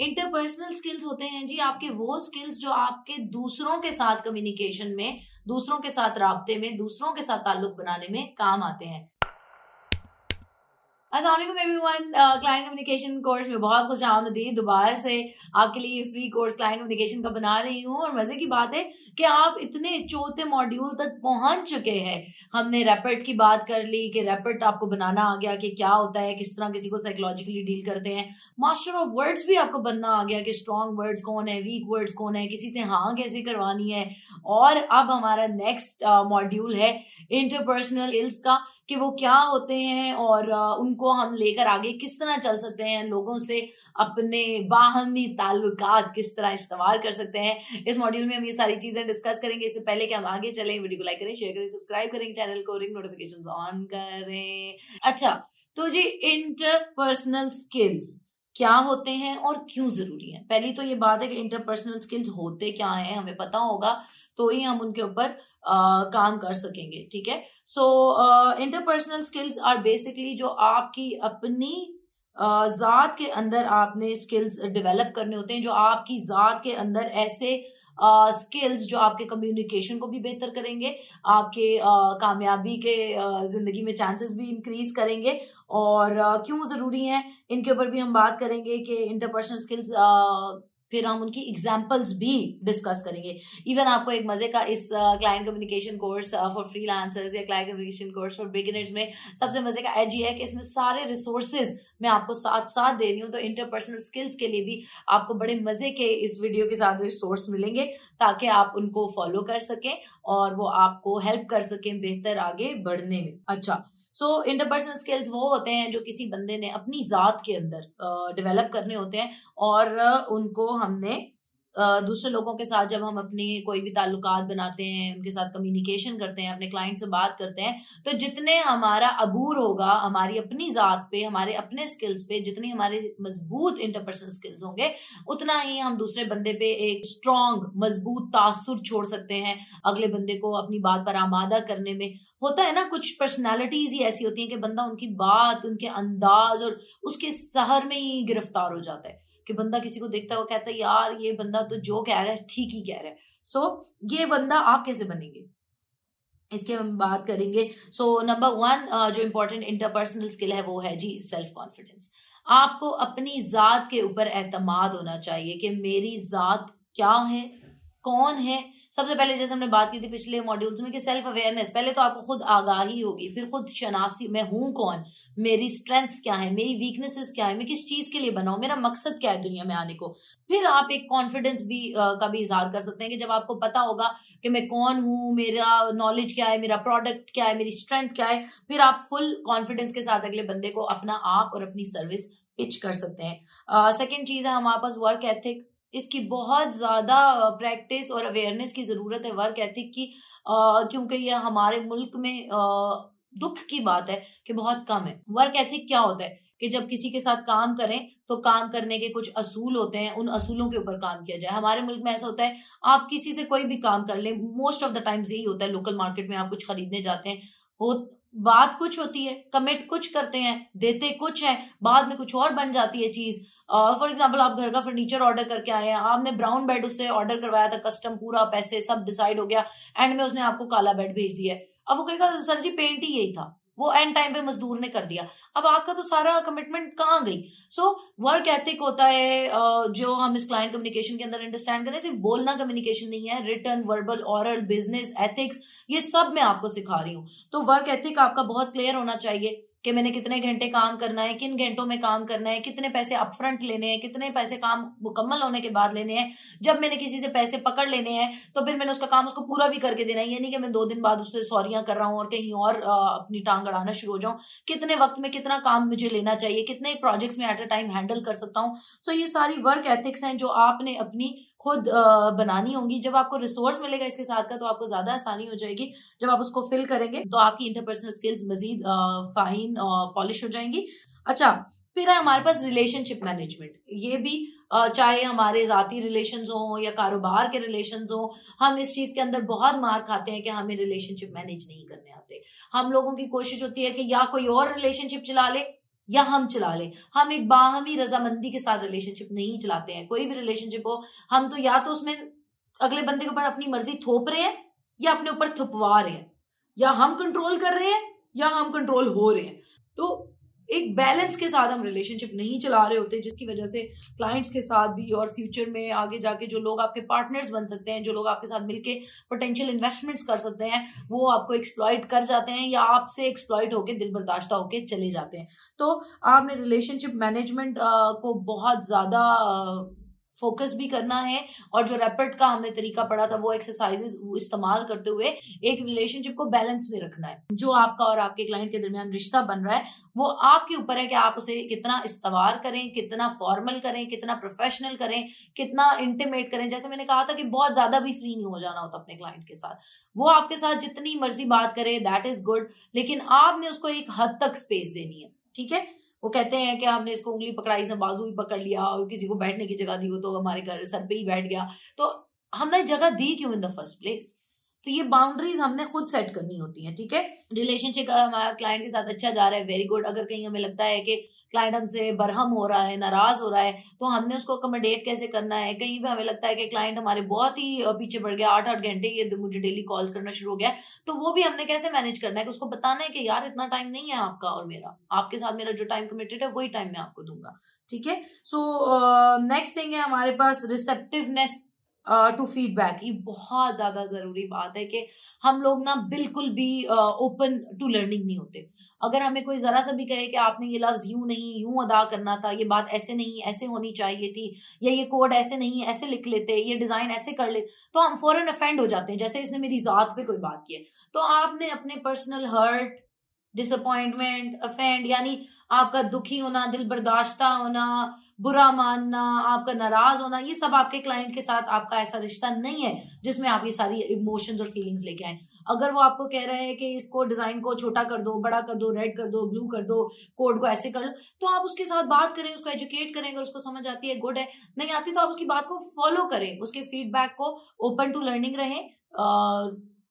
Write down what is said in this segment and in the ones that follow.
Interpersonal skills होते हैं जी, आपके वो स्किल्स जो आपके दूसरों के साथ कम्युनिकेशन में, दूसरों के साथ रबते में, दूसरों के साथ ताल्लुक बनाने में काम आते हैं। Aslam everyone client communication course में बहुत खुश आमदी दोबारा से आपके लिए फ्री कोर्स क्लाइंट कम्युनिकेशन का बना रही हूँ और मज़े की बात है कि आप इतने चौथे मॉड्यूल तक पहुँच चुके हैं। हमने रैपिड की बात कर ली कि रैपिड आपको बनाना आ गया कि क्या होता है किस तरह किसी को साइकोलॉजिकली डील करते हैं। मास्टर ऑफ़ वर्ड्स भी आपको बनना आ गया कि स्ट्रॉन्ग वर्ड्स कौन है वीक वर्ड्स कौन है किसी से हाँ कैसे करवानी है। और अब हमारा नेक्स्ट मॉड्यूल uh, है इंटरपर्सनल स्किल्स का कि वो क्या होते हैं और uh, उनको हम लेकर आगे किस तरह चल सकते हैं, लोगों से अपने बाहमी ताल्लुकात किस तरह इस्तेमाल कर सकते हैं। इस मॉड्यूल में हम ये सारी चीज़ें डिस्कस करेंगे। इससे पहले कि हम आगे चले, वीडियो को लाइक करें शेयर करें सब्सक्राइब करें चैनल को रिंग नोटिफिकेशन ऑन करें। अच्छा तो जी इंटरपर्सनल स्किल्स क्या होते हैं और क्यों ज़रूरी है? पहली तो ये बात है कि इंटरपर्सनल स्किल्स होते क्या हैं, हमें पता होगा। तो ही हम उनके ऊपर काम कर सकेंगे ठीक है? So interpersonal skills are basically जो आपकी अपनी ज़ात के अंदर आपने स्किल्स डेवलप करने होते हैं जो आपकी ज़ात के अंदर ऐसे स्किल्स uh, जो आपके कम्युनिकेशन को भी बेहतर करेंगे आपके uh, कामयाबी के uh, ज़िंदगी में चांसेस भी इंक्रीज करेंगे और क्यों ज़रूरी हैं? इनके ऊपर भी हम बात करेंगे कि इंटरपर्सनल स्किल्स फिर हम उनकी एग्जाम्पल्स भी डिस्कस करेंगे। इवन आपको एक मज़े का इस client communication course for freelancers या client communication course for beginners में सबसे मज़े का एज ये है कि इसमें सारे रिसोर्सेज मैं आपको साथ साथ दे रही हूँ तो इंटरपर्सनल स्किल्स के लिए भी आपको बड़े मज़े के इस वीडियो के साथ रिसोर्स मिलेंगे ताकि आप उनको फॉलो कर सकें और वो आपको हेल्प कर सकें बेहतर आगे बढ़ने में। अच्छा सो इंटरपर्सनल स्किल्स वो होते हैं जो किसी बंदे ने अपनी ज़ात के अंदर डेवलप करने होते हैं और उनको हमने दूसरे लोगों के साथ जब हम अपनी कोई भी ताल्लुकात बनाते हैं, उनके साथ कम्युनिकेशन करते हैं, अपने क्लाइंट से बात करते हैं तो जितने हमारा अबूर होगा, हमारी अपनी ज़ात पे, हमारे अपने स्किल्स पे, जितनी हमारे मज़बूत इंटरपर्सनल स्किल्स होंगे, उतना ही हम दूसरे बंदे पे एक स्ट्रॉन्ग मज़बूत तासुर छोड़ सकते हैं। अगले बंदे को अपनी बात पर आमादा करने में होता है ना, कुछ पर्सनैलिटीज ही ऐसी होती हैं कि बंदा उनकी बात, उनके अंदाज और उसके सहर में ही गिरफ़्तार हो जाता है। कि बंदा किसी को देखता है वो कहता है यार ये बंदा तो जो कह रहा है ठीक ही कह रहा है। सो so, ये बंदा आप कैसे बनेंगे? इसके हम बात करेंगे। सो नंबर वन जो इम्पोर्टेंट इंटरपर्सनल स्किल है वो है जी सेल्फ कॉन्फिडेंस आपको अपनी जात के ऊपर एतमाद होना चाहिए कि मेरी जात क्या है कौन है सबसे पहले जैसे हमने बात की थी पिछले मॉड्यूल्स में कि सेल्फ अवेयरनेस पहले तो आपको खुद आगाही होगी फिर खुद शनासी मैं हूँ कौन? मेरी स्ट्रेंथ्स क्या है? मेरी वीकनेसेस क्या है? मैं किस चीज़ के लिए बनाऊ? मेरा मकसद क्या है दुनिया में आने को? फिर आप एक कॉन्फिडेंस भी आ, का भी इजहार कर सकते हैं कि जब आपको पता होगा कि मैं कौन हूँ मेरा नॉलेज क्या है मेरा प्रोडक्ट क्या है मेरी स्ट्रेंथ क्या है फिर आप फुल कॉन्फिडेंस के साथ अगले बंदे को अपना आप और अपनी सर्विस पिच कर सकते हैं। सेकेंड चीज़ है हमारे पास वर्क एथिक इसकी बहुत ज़्यादा प्रैक्टिस और अवेयरनेस की ज़रूरत है। वर्क एथिक की क्योंकि यह हमारे मुल्क में दुख की बात है कि बहुत कम है। वर्क एथिक क्या होता है कि जब किसी के साथ काम करें तो काम करने के कुछ असूल होते हैं, उन असूलों के ऊपर काम किया जाए। हमारे मुल्क में ऐसा होता है, आप किसी से कोई भी काम कर लें मोस्ट ऑफ़ द टाइम्स यही होता है लोकल मार्केट में आप कुछ खरीदने जाते हैं, हो बात कुछ होती है कमिट कुछ करते हैं, देते कुछ है, बाद में कुछ और बन जाती है चीज़। फॉर एग्ज़ाम्पल आप घर का फर्नीचर ऑर्डर करके आए हैं, आपने ब्राउन बेड उससे ऑर्डर करवाया था कस्टम पूरा पैसे सब डिसाइड हो गया एंड में उसने आपको काला बेड भेज दिया अब वो कहेगा, सर जी पेंट ही यही था। वो एंड टाइम पे मजदूर ने कर दिया। अब आपका तो सारा कमिटमेंट कहाँ गई? सो वर्क एथिक होता है जो हम इस क्लाइंट कम्युनिकेशन के अंदर अंडरस्टैंड करें, सिर्फ़ बोलना कम्युनिकेशन नहीं है written verbal oral business ethics ये सब मैं आपको सिखा रही हूँ। तो वर्क एथिक आपका बहुत क्लियर होना चाहिए। कि मैंने कितने घंटे काम करना है, किन घंटों में काम करना है, कितने पैसे अपफ्रंट लेने हैं, कितने पैसे काम मुकम्मल होने के बाद लेने हैं। जब मैंने किसी से पैसे पकड़ लेने हैं तो फिर मैंने उसका काम उसको पूरा भी करके देना है। ये नहीं कि मैं दो दिन बाद उससे सॉरियाँ कर रहा हूँ और कहीं और अपनी टांग अड़ाना शुरू हो जाऊँ। कितने वक्त में कितना काम मुझे लेना चाहिए, कितने प्रोजेक्ट्स में एट अ टाइम हैंडल कर सकता हूँ। सो ये सारी वर्क एथिक्स हैं जो आपने अपनी खुद बनानी होंगी। जब आपको रिसोर्स मिलेगा इसके साथ का तो आपको ज़्यादा आसानी हो जाएगी। जब आप उसको फिल करेंगे तो आपकी इंटरपर्सनल स्किल्स मजीद फाइन पॉलिश हो जाएँगी। अच्छा फिर है हमारे पास रिलेशनशिप मैनेजमेंट ये भी चाहे हमारे जाती रिलेशन हो या कारोबार के रिलेशन हो, हम इस चीज़ के अंदर बहुत मार खाते हैं कि हमें रिलेशनशिप मैनेज नहीं करने आते। हम लोगों की कोशिश होती है कि या कोई और रिलेशनशिप चला ले या हम चला लें। हम एक बाहमी रजामंदी के साथ रिलेशनशिप नहीं चलाते हैं। कोई भी रिलेशनशिप हो, हम तो या तो उसमें अगले बंदे के ऊपर अपनी मर्ज़ी थोप रहे हैं या अपने ऊपर थपवा रहे हैं। या हम कंट्रोल कर रहे हैं या हम कंट्रोल हो रहे हैं। तो एक बैलेंस के साथ हम रिलेशनशिप नहीं चला रहे होते, जिसकी वजह से क्लाइंट्स के साथ भी और फ्यूचर में आगे जाके जो लोग आपके पार्टनर्स बन सकते हैं, जो लोग आपके साथ मिलके पोटेंशियल इन्वेस्टमेंट्स कर सकते हैं, वो आपको एक्सप्लॉयट कर जाते हैं या आपसे एक्सप्लॉयट होकर दिल बर्दाश्त होकर चले जाते हैं। तो आपने रिलेशनशिप मैनेजमेंट को बहुत ज़्यादा फोकस भी करना है। और जो रैपिड का हमने तरीका पढ़ा था, वो एक्सरसाइजेस इस्तेमाल करते हुए एक रिलेशनशिप को बैलेंस में रखना है। जो आपका और आपके क्लाइंट के दरमियान रिश्ता बन रहा है, वो आपके ऊपर है कि आप उसे कितना इस्तवार करें, कितना फॉर्मल करें, कितना प्रोफेशनल करें, कितना इंटीमेट करें। जैसे मैंने कहा था कि बहुत ज़्यादा भी फ्री नहीं हो जाना होता अपने क्लाइंट के साथ। वो आपके साथ जितनी मर्ज़ी बात करे दैट इज़ गुड लेकिन आपने उसको एक हद तक स्पेस देनी है, ठीक है? वो कहते हैं कि हमने इसको उंगली पकड़ाई, इसने बाजू भी पकड़ लिया और किसी को बैठने की जगह दी हो तो हमारे घर सर पे ही बैठ गया। तो हमने जगह दी क्यों इन द फ़र्स्ट प्लेस तो ये बाउंड्रीज हमने खुद सेट करनी होती है, ठीक है? रिलेशनशिप हमारा क्लाइंट के साथ अच्छा जा रहा है वेरी गुड अगर कहीं हमें लगता है कि क्लाइंट हमसे बरहम हो रहा है, नाराज़ हो रहा है तो हमने उसको अकोमोडेट कैसे करना है? कहीं भी हमें लगता है कि क्लाइंट हमारे बहुत ही पीछे पड़ गया, आठ आठ घंटे ये मुझे डेली कॉल्स करना शुरू हो गया तो वो भी हमने कैसे मैनेज करना है कि उसको बताना है कि यार इतना टाइम नहीं है आपका और मेरा। आपके साथ मेरा जो टाइम कमिटेड है, वही टाइम मैं आपको दूँगा, ठीक है? सो नेक्स्ट थिंग है हमारे पास रिसेप्टिवनेस टू फीडबैक ये बहुत ज़्यादा ज़रूरी बात है कि हम लोग ना बिल्कुल भी ओपन टू लर्निंग नहीं होते। अगर हमें कोई ज़रा सा भी कहे कि आपने ये लफ्ज़ यूँ नहीं, यूँ अदा करना था, ये बात ऐसे नहीं, ऐसे होनी चाहिए थी, या ये कोड ऐसे नहीं, ऐसे लिख लेते, ये डिज़ाइन ऐसे कर ले तो हम फ़ौरन अफेंड हो जाते हैं, जैसे इसने मेरी ज़ात पे कोई बात की है। तो आपने अपने पर्सनल हर्ट डिसअपॉइंटमेंट अफेंड यानी आपका दुखी होना, दिल बर्दाश्ता होना बुरा मानना, आपका नाराज़ होना, ये सब आपके क्लाइंट के साथ आपका ऐसा रिश्ता नहीं है, जिसमें आप ये सारी इमोशंस और फीलिंग्स लेके आए। अगर वो आपको कह रहे हैं कि इसको डिज़ाइन को छोटा कर दो, बड़ा कर दो रेड कर दो ब्लू कर दो कोड को ऐसे कर लो तो आप उसके साथ बात करें, उसको एजुकेट करें, अगर उसको समझ आती है गुड है। नहीं आती तो आप उसकी बात को फॉलो करें, उसके फीडबैक को ओपन टू लर्निंग रहें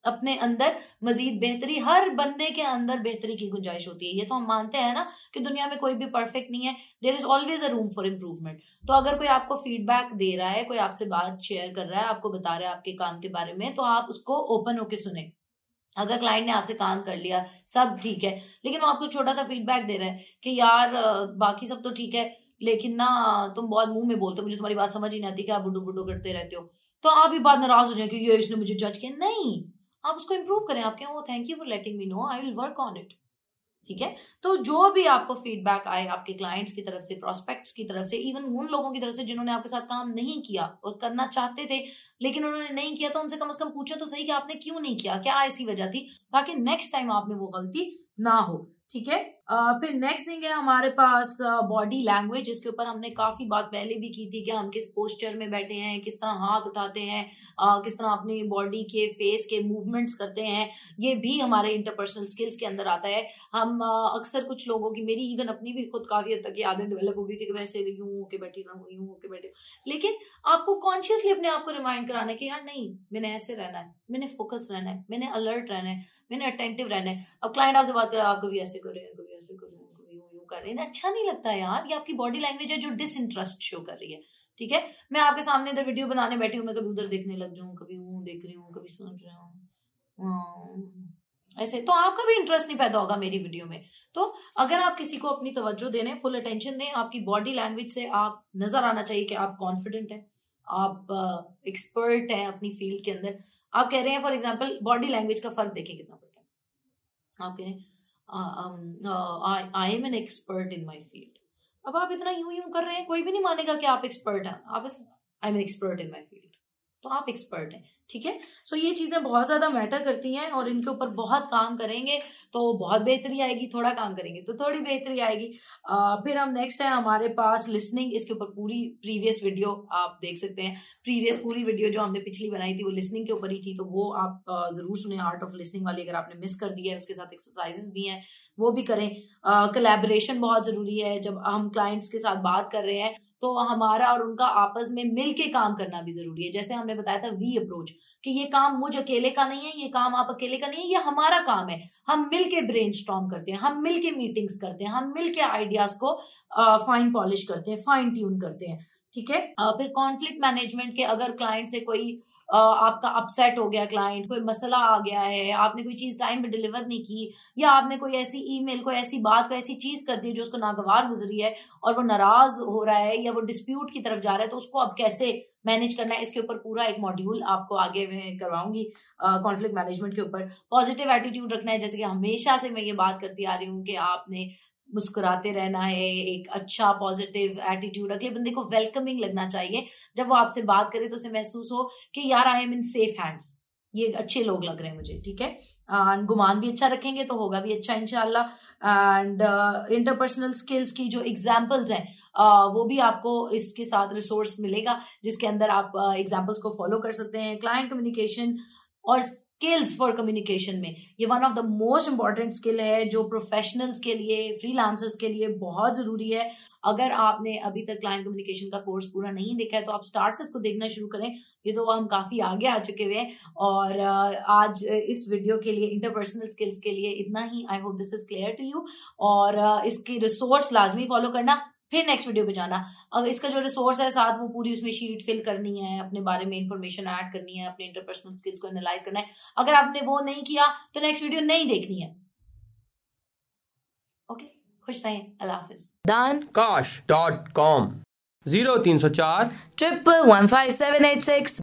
अपने अंदर मजीद बेहतरी, हर बंदे के अंदर बेहतरी की गुंजाइश होती है। ये तो हम मानते हैं ना कि दुनिया में कोई भी परफेक्ट नहीं है। There is always a room for improvement तो अगर कोई आपको फीडबैक दे रहा है, कोई आपसे बात शेयर कर रहा है, आपको बता रहा है आपके काम के बारे में तो आप उसको ओपन होके सुने। अगर क्लाइंट ने आपसे काम कर लिया, सब ठीक है। लेकिन वो आपको छोटा सा फीडबैक दे रहा है कि यार बाकी सब तो ठीक है, लेकिन ना, तुम बहुत मुँह में बोलते हो, मुझे तुम्हारी बात समझ ही नहीं आती कि आप बुडो बुडो करते रहते हो। तो आप भी बात नाराज़ हो जाए कि ये इसने मुझे जज किया। नहीं! आप उसको इम्प्रूव करें आपके वो thank you for letting me know I will work on it ठीक है? तो जो भी आपको फीडबैक आए आपके क्लाइंट्स की तरफ़ से प्रोस्पेक्ट्स की तरफ़ से इवन उन लोगों की तरफ़ से जिन्होंने आपके साथ काम नहीं किया और करना चाहते थे, लेकिन उन्होंने नहीं किया तो उनसे कम से कम पूछो तो सही कि आपने क्यों नहीं किया? क्या ऐसी वजह थी? ताकि नेक्स्ट टाइम आप में वो गलती ना हो। ठीक है? फिर नेक्स्ट थिंग है हमारे पास बॉडी लैंग्वेज जिसके ऊपर हमने काफ़ी बात पहले भी की थी कि हम किस पोस्चर में बैठे हैं, किस तरह हाथ उठाते हैं किस तरह अपनी बॉडी के फेस के मूवमेंट्स करते हैं, ये भी हमारे इंटरपर्सनल स्किल्स के अंदर आता है। हम अक्सर कुछ लोगों की, मेरी इवन अपनी भी खुद काफ़ी हद तक की आदत डेवलप हो गई थी कि वैसे यूँ होके बैठी रहूँ, यूँ होके बैठे लेकिन आपको कॉन्शियसली अपने आप को रिमाइंड कराना है कि यार नहीं, मैंने ऐसे रहना है, मैंने फोकस रहना है, मैंने अलर्ट रहना है, मैंने अटेंटिव रहना है। अब क्लाइंट आपसे बात करें आप कभी ऐसे करें ऐसे करें कभी यूँ यूँ कर रहे हैं। अच्छा नहीं लगता यार ये आपकी बॉडी लैंग्वेज है जो डिसइंटरेस्ट शो कर रही है, ठीक है? मैं आपके सामने इधर वीडियो बनाने बैठी हूँ, मैं कभी उधर देखने लग जाऊँ, कभी हूँ देख रही हूँ, कभी सुन रही हूँ। हाँ। ऐसे। तो आपका भी इंटरेस्ट नहीं पैदा होगा मेरी वीडियो में। तो अगर आप किसी को अपनी तवज्जो देने फुल अटेंशन दें, आपकी बॉडी लैंग्वेज से आप नज़र आना चाहिए कि आप कॉन्फिडेंट हैं, आप एक्सपर्ट हैं अपनी फ़ील्ड के अंदर। आप कह रहे हैं फॉर एग्ज़ाम्पल बॉडी लैंग्वेज का फ़र्क देखें कितना पड़ता है। आप कह रहे हैं I am an expert in my field अब आप इतना यूँ यूँ कर रहे हैं, कोई भी नहीं मानेगा कि आप एक्सपर्ट हैं। आप I am expert in my field तो आप एक्सपर्ट हैं ठीक है? सो ये चीज़ें बहुत ज़्यादा मैटर करती हैं और इनके ऊपर बहुत काम करेंगे तो बहुत बेहतरी आएगी थोड़ा काम करेंगे तो थोड़ी बेहतरी आएगी। आ, फिर हम नेक्स्ट है हमारे पास लिसनिंग इसके ऊपर पूरी प्रीवियस वीडियो आप देख सकते हैं। प्रीवियस पूरी वीडियो जो हमने पिछली बनाई थी वो लिसनिंग के ऊपर ही थी तो वो आप ज़रूर सुने। आर्ट ऑफ़ लिसनिंग वाली अगर आपने मिस कर दिया है उसके साथ एक्सरसाइजेस भी हैं वो भी करें। कलेबरेशन बहुत ज़रूरी है जब हम क्लाइंट्स के साथ बात कर रहे हैं तो हमारा और उनका आपस में मिल के काम करना भी ज़रूरी है। जैसे हमने बताया था वी अप्रोच कि ये काम मुझ अकेले का नहीं है, ये काम आप अकेले का नहीं है, ये हमारा काम है। हम मिल के ब्रेन करते हैं, हम मिल के मीटिंग्स करते हैं, हम मिल के आइडियाज़ को फाइन पॉलिश करते हैं फाइन ट्यून करते हैं, ठीक है? फिर कॉन्फ्लिक्ट मैनेजमेंट के अगर क्लाइंट से कोई आपका अपसेट हो गया क्लाइंट कोई मसला आ गया है, आपने कोई चीज़ टाइम पे डिलीवर नहीं की, या आपने कोई ऐसी ईमेल कोई ऐसी बात, कोई ऐसी चीज़ कर दी जो उसको नागवार गुजरी है और वो नाराज़ हो रहा है या वो डिस्प्यूट की तरफ़ जा रहा है तो उसको अब कैसे मैनेज करना है? इसके ऊपर पूरा एक मॉड्यूल आपको आगे मैं करवाऊँगी कॉन्फ्लिक्ट मैनेजमेंट के ऊपर। पॉजिटिव एटीट्यूड रखना है, जैसे कि हमेशा से मैं ये बात करती आ रही हूँ कि आपने मुस्कुराते रहना है एक अच्छा पॉजिटिव एटीट्यूड अगले बंदे को वेलकमिंग लगना चाहिए। जब वो आपसे बात करे तो उसे महसूस हो कि यार I am in safe hands ये अच्छे लोग लग रहे हैं मुझे ठीक है? एंड गुमान भी अच्छा रखेंगे तो होगा भी अच्छा इनशाला एंड इंटरपर्सनल स्किल्स की जो एग्जाम्पल्स हैं uh, वो भी आपको इसके साथ रिसोर्स मिलेगा जिसके अंदर आप एग्जाम्पल्स uh, को फॉलो कर सकते हैं। क्लाइंट कम्युनिकेशन और स्किल्स फॉर कम्युनिकेशन में। ये one of the most important skill है जो प्रोफेशनल्स के लिए फ्रीलांसर्स के लिए बहुत ज़रूरी है। अगर आपने अभी तक क्लाइंट कम्युनिकेशन का कोर्स पूरा नहीं देखा है तो आप स्टार्ट से इसको देखना शुरू करें। ये तो हम काफ़ी आगे आ चुके हुए हैं और आज इस वीडियो के लिए इंटरपर्सनल स्किल्स के लिए इतना ही। I hope this is clear to you और इसकी रिसोर्स लाजमी फॉलो करना। फिर नेक्स्ट वीडियो पे जाना। अगर इसका जो रिसोर्स है साथ वो पूरी उसमें शीट फिल करनी है अपने बारे में इंफॉर्मेशन ऐड करनी है अपने इंटरपर्सनल स्किल्स को एनालाइज करना है। अगर आपने वो नहीं किया तो नेक्स्ट वीडियो नहीं देखनी है। ओके खुश रहें। अल्लाह हाफिज। दान काश डॉट कॉम ज़ीरो तीन सौ चार। Triple one five seven eight six